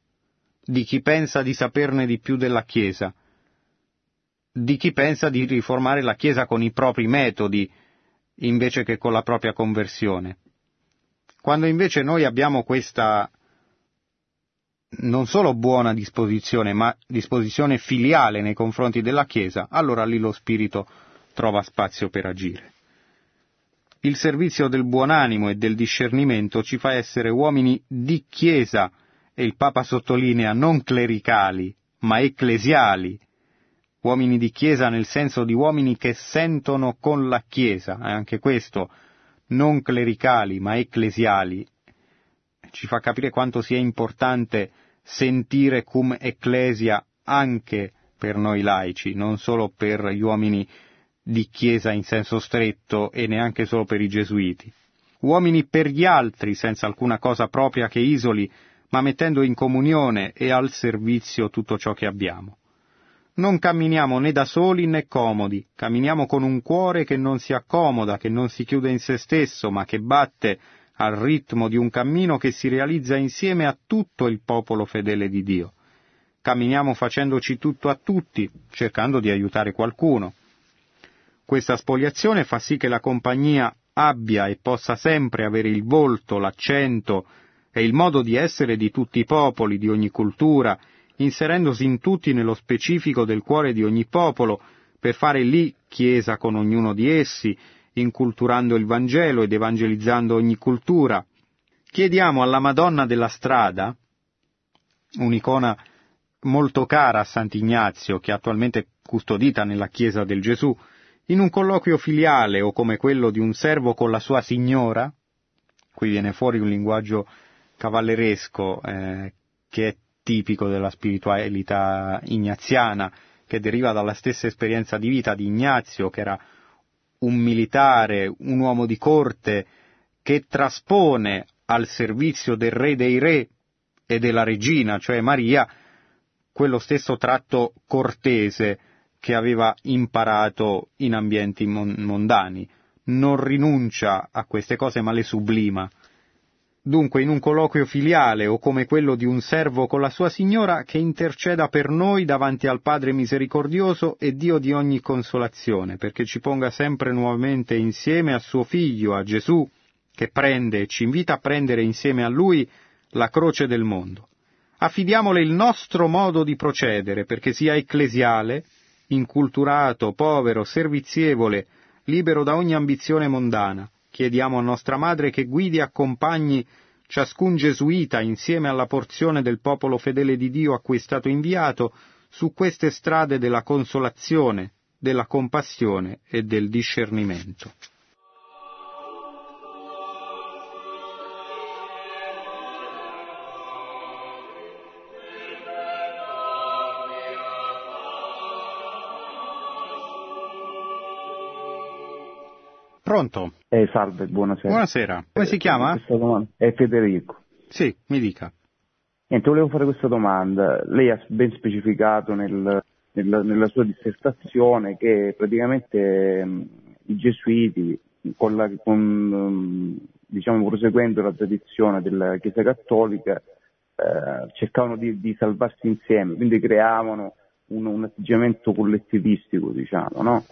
di chi pensa di saperne di più della Chiesa, di chi pensa di riformare la Chiesa con i propri metodi invece che con la propria conversione. Quando invece noi abbiamo questa non solo buona disposizione, ma disposizione filiale nei confronti della Chiesa, allora lì lo Spirito trova spazio per agire. Il servizio del buon animo e del discernimento ci fa essere uomini di Chiesa, e il Papa sottolinea non clericali, ma ecclesiali, uomini di Chiesa nel senso di uomini che sentono con la Chiesa, e anche questo, non clericali, ma ecclesiali, ci fa capire quanto sia importante sentire cum ecclesia anche per noi laici, non solo per gli uomini di Chiesa in senso stretto e neanche solo per i gesuiti. Uomini per gli altri, senza alcuna cosa propria che isoli, ma mettendo in comunione e al servizio tutto ciò che abbiamo. Non camminiamo né da soli né comodi, camminiamo con un cuore che non si accomoda, che non si chiude in se stesso, ma che batte al ritmo di un cammino che si realizza insieme a tutto il popolo fedele di Dio. Camminiamo facendoci tutto a tutti, cercando di aiutare qualcuno. Questa spoliazione fa sì che la compagnia abbia e possa sempre avere il volto, l'accento e il modo di essere di tutti i popoli, di ogni cultura, inserendosi in tutti nello specifico del cuore di ogni popolo, per fare lì chiesa con ognuno di essi, inculturando il Vangelo ed evangelizzando ogni cultura. Chiediamo alla Madonna della Strada, un'icona molto cara a Sant'Ignazio, che è attualmente custodita nella Chiesa del Gesù, in un colloquio filiale o come quello di un servo con la sua signora, qui viene fuori un linguaggio cavalleresco eh, che è tipico della spiritualità ignaziana, che deriva dalla stessa esperienza di vita di Ignazio, che era un militare, un uomo di corte, che traspone al servizio del re dei re e della regina, cioè Maria, quello stesso tratto cortese che aveva imparato in ambienti mondani. Non rinuncia a queste cose ma le sublima. Dunque in un colloquio filiale o come quello di un servo con la sua signora che interceda per noi davanti al Padre misericordioso e Dio di ogni consolazione, perché ci ponga sempre nuovamente insieme a suo Figlio, a Gesù, che prende e ci invita a prendere insieme a Lui la croce del mondo. Affidiamole il nostro modo di procedere perché sia ecclesiale, inculturato, povero, servizievole, libero da ogni ambizione mondana. Chiediamo a nostra Madre che guidi e accompagni ciascun gesuita insieme alla porzione del popolo fedele di Dio a cui è stato inviato su queste strade della consolazione, della compassione e del discernimento. Pronto? Eh, salve, buonasera. Buonasera. Come si chiama? È Federico. Sì, mi dica. Niente, volevo fare questa domanda. Lei ha ben specificato nel, nel, nella sua dissertazione che praticamente mh, i gesuiti, con la, con, diciamo, proseguendo la tradizione della Chiesa Cattolica, eh, cercavano di, di, salvarsi insieme, quindi creavano un, un atteggiamento collettivistico, diciamo, no?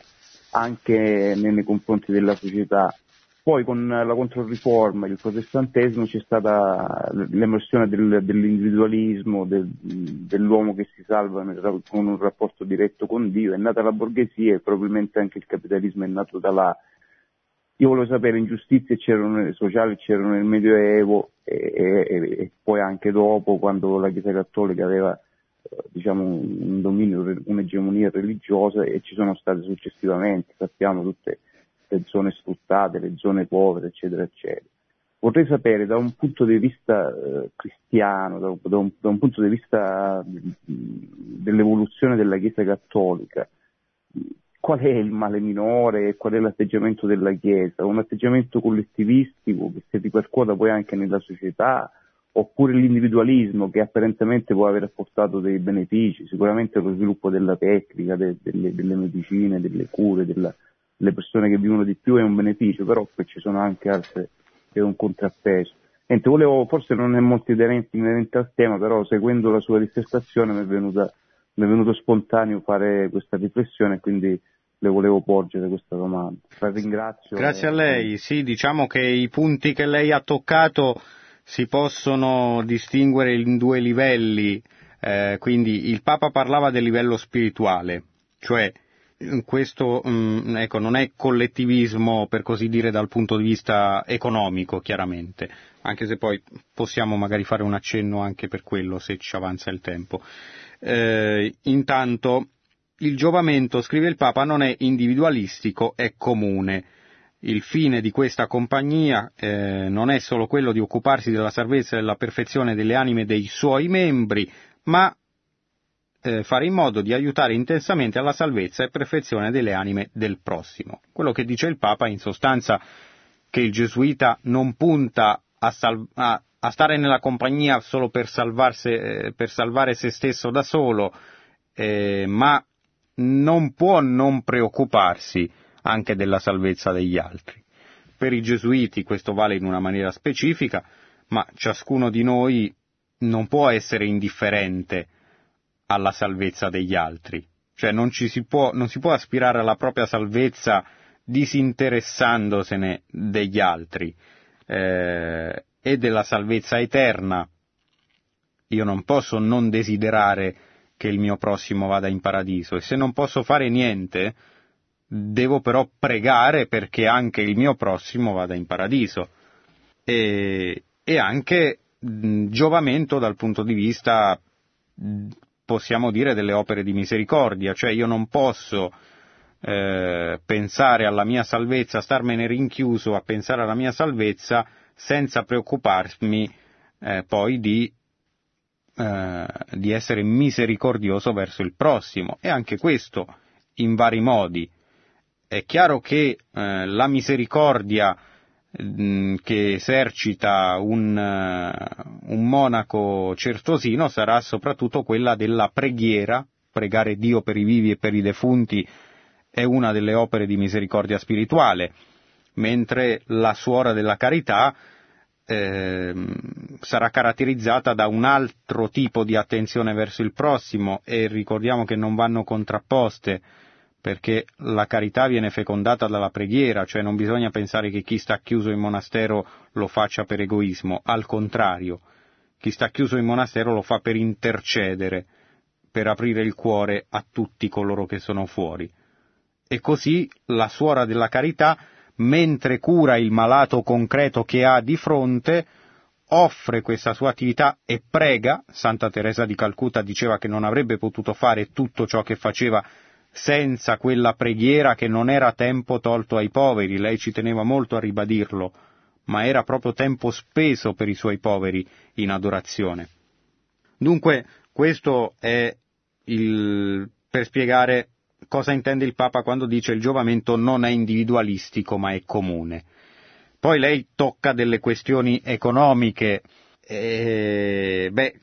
Anche nei, confronti della società. Poi con la Controriforma il protestantesimo c'è stata l'emersione del, dell'individualismo, del, dell'uomo che si salva con un rapporto diretto con Dio, è nata la borghesia e probabilmente anche il capitalismo è nato da là. Io volevo sapere, ingiustizie c'erano, sociali c'erano nel Medioevo e, e, e poi anche dopo, quando la Chiesa Cattolica aveva diciamo, un dominio, un'egemonia religiosa e ci sono state successivamente, sappiamo tutte le zone sfruttate, le zone povere, eccetera, eccetera. vorrei sapere da un punto di vista eh, cristiano, da un, da, un, da un, punto di vista dell'evoluzione della Chiesa Cattolica, qual è il male minore e qual è l'atteggiamento della Chiesa? Un atteggiamento collettivistico che si ripercuota poi anche nella società, oppure l'individualismo che apparentemente può aver portato dei benefici, sicuramente lo sviluppo della tecnica, de, delle, delle, medicine, delle cure, della, delle persone che vivono di più è un beneficio, però poi ci sono anche altre è un contrappeso. Niente, volevo, forse non è molto inerente, inerente al tema, però seguendo la sua dissertazione mi è, venuta, mi è venuto spontaneo fare questa riflessione quindi le volevo porgere questa domanda. La ringrazio. Grazie e... a lei, sì, diciamo che i punti che lei ha toccato si possono distinguere in due livelli, eh, quindi il Papa parlava del livello spirituale, cioè questo mm, ecco, non è collettivismo per così dire dal punto di vista economico chiaramente, anche se poi possiamo magari fare un accenno anche per quello se ci avanza il tempo. Eh, intanto il giovamento, scrive il Papa, non è individualistico, è comune. Il fine di questa compagnia eh, non è solo quello di occuparsi della salvezza e della perfezione delle anime dei suoi membri, ma eh, fare in modo di aiutare intensamente alla salvezza e perfezione delle anime del prossimo. Quello che dice il Papa in sostanza che il gesuita non punta a, sal- a, a stare nella compagnia solo per, eh, per, salvare se stesso da solo, eh, ma non può non preoccuparsi anche della salvezza degli altri. Per i gesuiti questo vale in una maniera specifica, ma ciascuno di noi non può essere indifferente alla salvezza degli altri. Cioè non, si può, non si può aspirare alla propria salvezza disinteressandosene degli altri eh, e della salvezza eterna. Io non posso non desiderare che il mio prossimo vada in paradiso e se non posso fare niente, devo però pregare perché anche il mio prossimo vada in paradiso. E, e anche giovamento dal punto di vista possiamo dire delle opere di misericordia, cioè io non posso eh, pensare alla mia salvezza, starmene rinchiuso a pensare alla mia salvezza senza preoccuparmi eh, poi di, eh, di, essere misericordioso verso il prossimo e anche questo in vari modi. È chiaro che eh, la misericordia Mm, che esercita un, uh, un, monaco certosino sarà soprattutto quella della preghiera, pregare Dio per i vivi e per i defunti è una delle opere di misericordia spirituale, mentre la suora della carità eh, sarà caratterizzata da un altro tipo di attenzione verso il prossimo e ricordiamo che non vanno contrapposte perché la carità viene fecondata dalla preghiera, cioè non bisogna pensare che chi sta chiuso in monastero lo faccia per egoismo, al contrario, chi sta chiuso in monastero lo fa per intercedere, per aprire il cuore a tutti coloro che sono fuori. E così la suora della carità, mentre cura il malato concreto che ha di fronte, offre questa sua attività e prega, Santa Teresa di Calcutta diceva che non avrebbe potuto fare tutto ciò che faceva senza quella preghiera che non era tempo tolto ai poveri, lei ci teneva molto a ribadirlo, ma era proprio tempo speso per i suoi poveri in adorazione. Dunque, questo è il, per spiegare cosa intende il Papa quando dice il giovamento non è individualistico ma è comune. Poi lei tocca delle questioni economiche e, beh,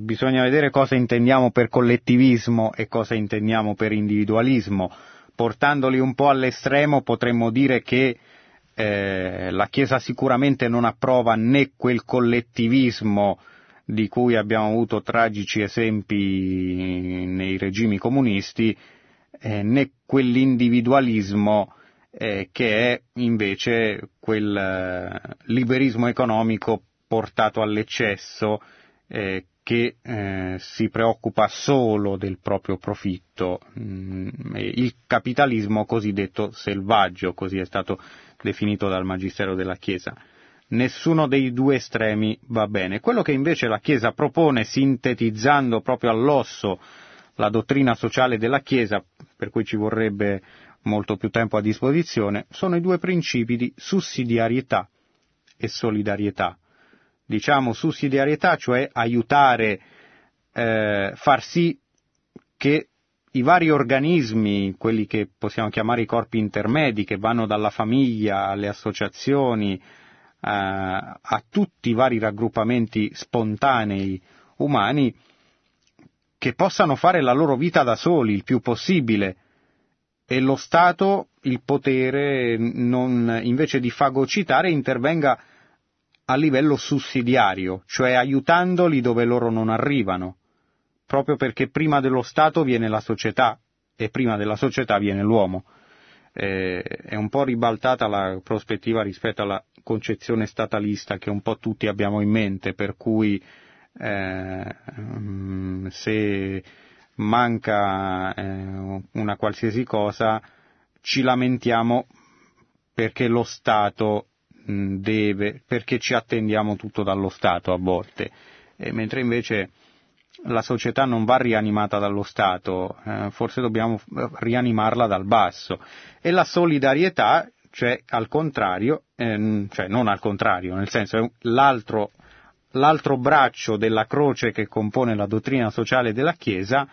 bisogna vedere cosa intendiamo per collettivismo e cosa intendiamo per individualismo. Portandoli un po' all'estremo potremmo dire che eh, la Chiesa sicuramente non approva né quel collettivismo di cui abbiamo avuto tragici esempi nei regimi comunisti, eh, né quell'individualismo eh, che è invece quel eh, liberismo economico portato all'eccesso eh, che eh, si preoccupa solo del proprio profitto, mm, il capitalismo cosiddetto selvaggio, così è stato definito dal Magistero della Chiesa. Nessuno dei due estremi va bene. Quello che invece la Chiesa propone, sintetizzando proprio all'osso la dottrina sociale della Chiesa, per cui ci vorrebbe molto più tempo a disposizione, sono i due principi di sussidiarietà e solidarietà. Diciamo sussidiarietà, cioè aiutare, eh, far sì che i vari organismi, quelli che possiamo chiamare i corpi intermedi, che vanno dalla famiglia alle associazioni, eh, a tutti i vari raggruppamenti spontanei umani, che possano fare la loro vita da soli il più possibile. E lo Stato il potere non, invece di fagocitare intervenga a livello sussidiario, cioè aiutandoli dove loro non arrivano, proprio perché prima dello Stato viene la società e prima della società viene l'uomo. Eh, è un po' ribaltata la prospettiva rispetto alla concezione statalista che un po' tutti abbiamo in mente, per cui eh, se manca eh, una qualsiasi cosa ci lamentiamo perché lo Stato deve, perché ci attendiamo tutto dallo Stato a volte, e mentre invece la società non va rianimata dallo Stato, eh, forse dobbiamo rianimarla dal basso. E la solidarietà, cioè al contrario, ehm, cioè non al contrario, nel senso è l'altro l'altro braccio della croce che compone la dottrina sociale della Chiesa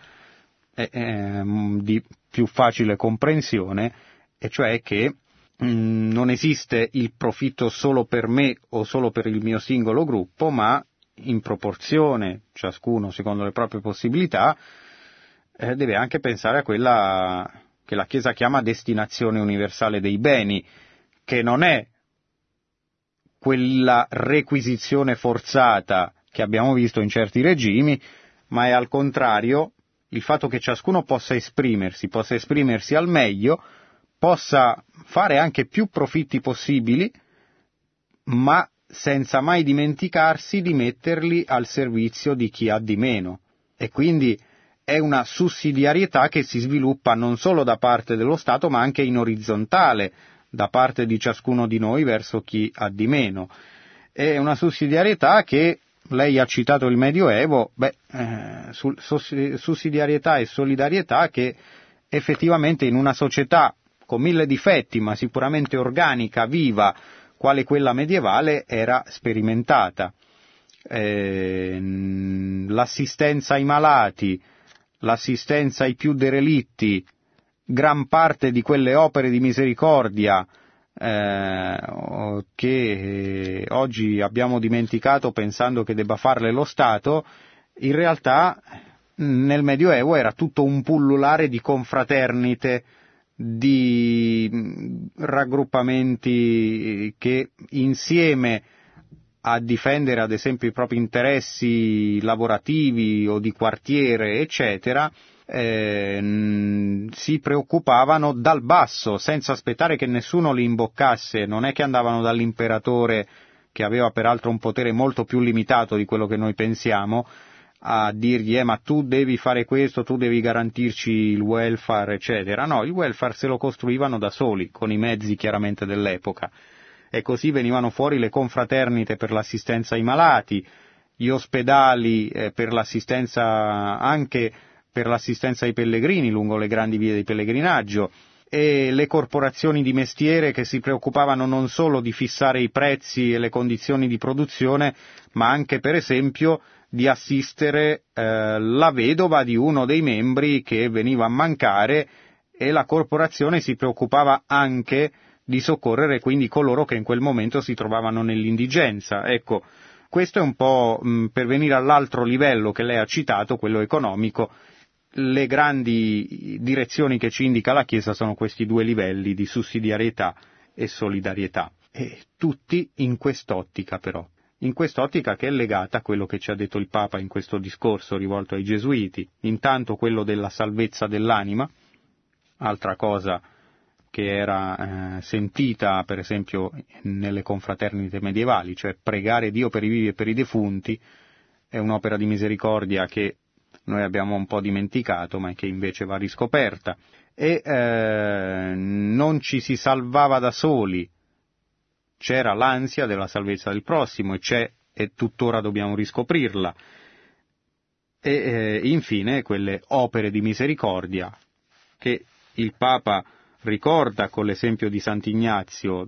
è, è di più facile comprensione, e cioè che non esiste il profitto solo per me o solo per il mio singolo gruppo, ma in proporzione, ciascuno secondo le proprie possibilità, eh, deve anche pensare a quella che la Chiesa chiama destinazione universale dei beni, che non è quella requisizione forzata che abbiamo visto in certi regimi, ma è al contrario il fatto che ciascuno possa esprimersi, possa esprimersi al meglio, possa fare anche più profitti possibili, ma senza mai dimenticarsi di metterli al servizio di chi ha di meno. E quindi è una sussidiarietà che si sviluppa non solo da parte dello Stato, ma anche in orizzontale, da parte di ciascuno di noi verso chi ha di meno. È una sussidiarietà che lei ha citato il Medioevo, beh, eh, sussidiarietà e solidarietà che effettivamente in una società con mille difetti, ma sicuramente organica, viva, quale quella medievale, era sperimentata. Eh, l'assistenza ai malati, l'assistenza ai più derelitti, gran parte di quelle opere di misericordia eh, che oggi abbiamo dimenticato pensando che debba farle lo Stato, in realtà nel Medioevo era tutto un pullulare di confraternite, di raggruppamenti che insieme a difendere ad esempio i propri interessi lavorativi o di quartiere, eccetera, eh, si preoccupavano dal basso, senza aspettare che nessuno li imboccasse, non è che andavano dall'imperatore, che aveva peraltro un potere molto più limitato di quello che noi pensiamo, a dirgli eh, ma tu devi fare questo, tu devi garantirci il welfare, eccetera. No, il welfare se lo costruivano da soli, con i mezzi chiaramente dell'epoca. E così venivano fuori le confraternite per l'assistenza ai malati, gli ospedali eh, per l'assistenza anche per l'assistenza ai pellegrini lungo le grandi vie di pellegrinaggio e le corporazioni di mestiere che si preoccupavano non solo di fissare i prezzi e le condizioni di produzione, ma anche per esempio di assistere eh, la vedova di uno dei membri che veniva a mancare e la corporazione si preoccupava anche di soccorrere quindi coloro che in quel momento si trovavano nell'indigenza. Ecco, questo è un po' mh, per venire all'altro livello che lei ha citato, quello economico, le grandi direzioni che ci indica la Chiesa sono questi due livelli di sussidiarietà e solidarietà, e tutti in quest'ottica però, in quest'ottica che è legata a quello che ci ha detto il Papa in questo discorso rivolto ai Gesuiti, intanto quello della salvezza dell'anima, altra cosa che era eh, sentita per esempio nelle confraternite medievali, cioè pregare Dio per i vivi e per i defunti, è un'opera di misericordia che noi abbiamo un po' dimenticato, ma che invece va riscoperta. E eh, non ci si salvava da soli, c'era l'ansia della salvezza del prossimo e c'è e tuttora dobbiamo riscoprirla. E eh, infine quelle opere di misericordia che il Papa ricorda con l'esempio di Sant'Ignazio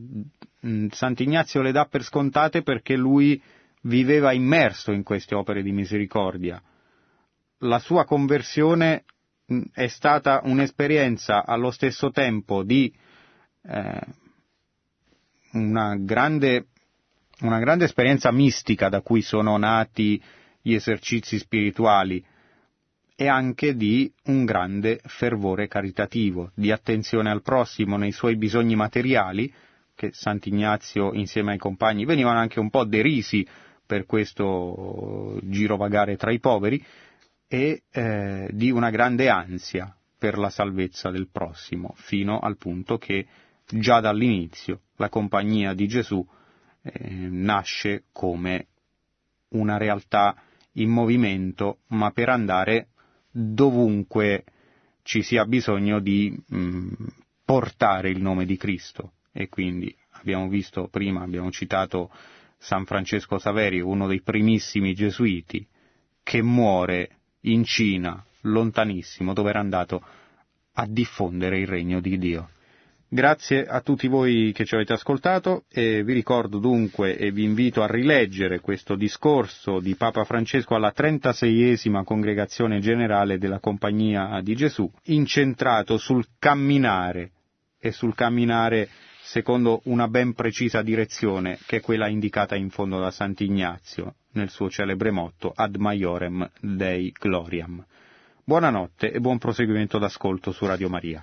mh, Sant'Ignazio le dà per scontate perché lui viveva immerso in queste opere di misericordia. La sua conversione mh, è stata un'esperienza allo stesso tempo di eh, una, grande, una grande esperienza mistica da cui sono nati gli esercizi spirituali, e anche di un grande fervore caritativo, di attenzione al prossimo nei suoi bisogni materiali, che Sant'Ignazio insieme ai compagni venivano anche un po' derisi per questo girovagare tra i poveri, e eh, di una grande ansia per la salvezza del prossimo, fino al punto che già dall'inizio la compagnia di Gesù eh, nasce come una realtà in movimento, ma per andare dovunque ci sia bisogno di mh, mm, portare il nome di Cristo. E quindi abbiamo visto prima, abbiamo citato San Francesco Saveri, uno dei primissimi gesuiti, che muore in Cina, lontanissimo, dove era andato a diffondere il regno di Dio. Grazie a tutti voi che ci avete ascoltato e vi ricordo dunque e vi invito a rileggere questo discorso di Papa Francesco alla 36esima congregazione generale della Compagnia di Gesù, incentrato sul camminare e sul camminare secondo una ben precisa direzione che è quella indicata in fondo da Sant'Ignazio nel suo celebre motto Ad Maiorem Dei Gloriam. Buonanotte e buon proseguimento d'ascolto su Radio Maria.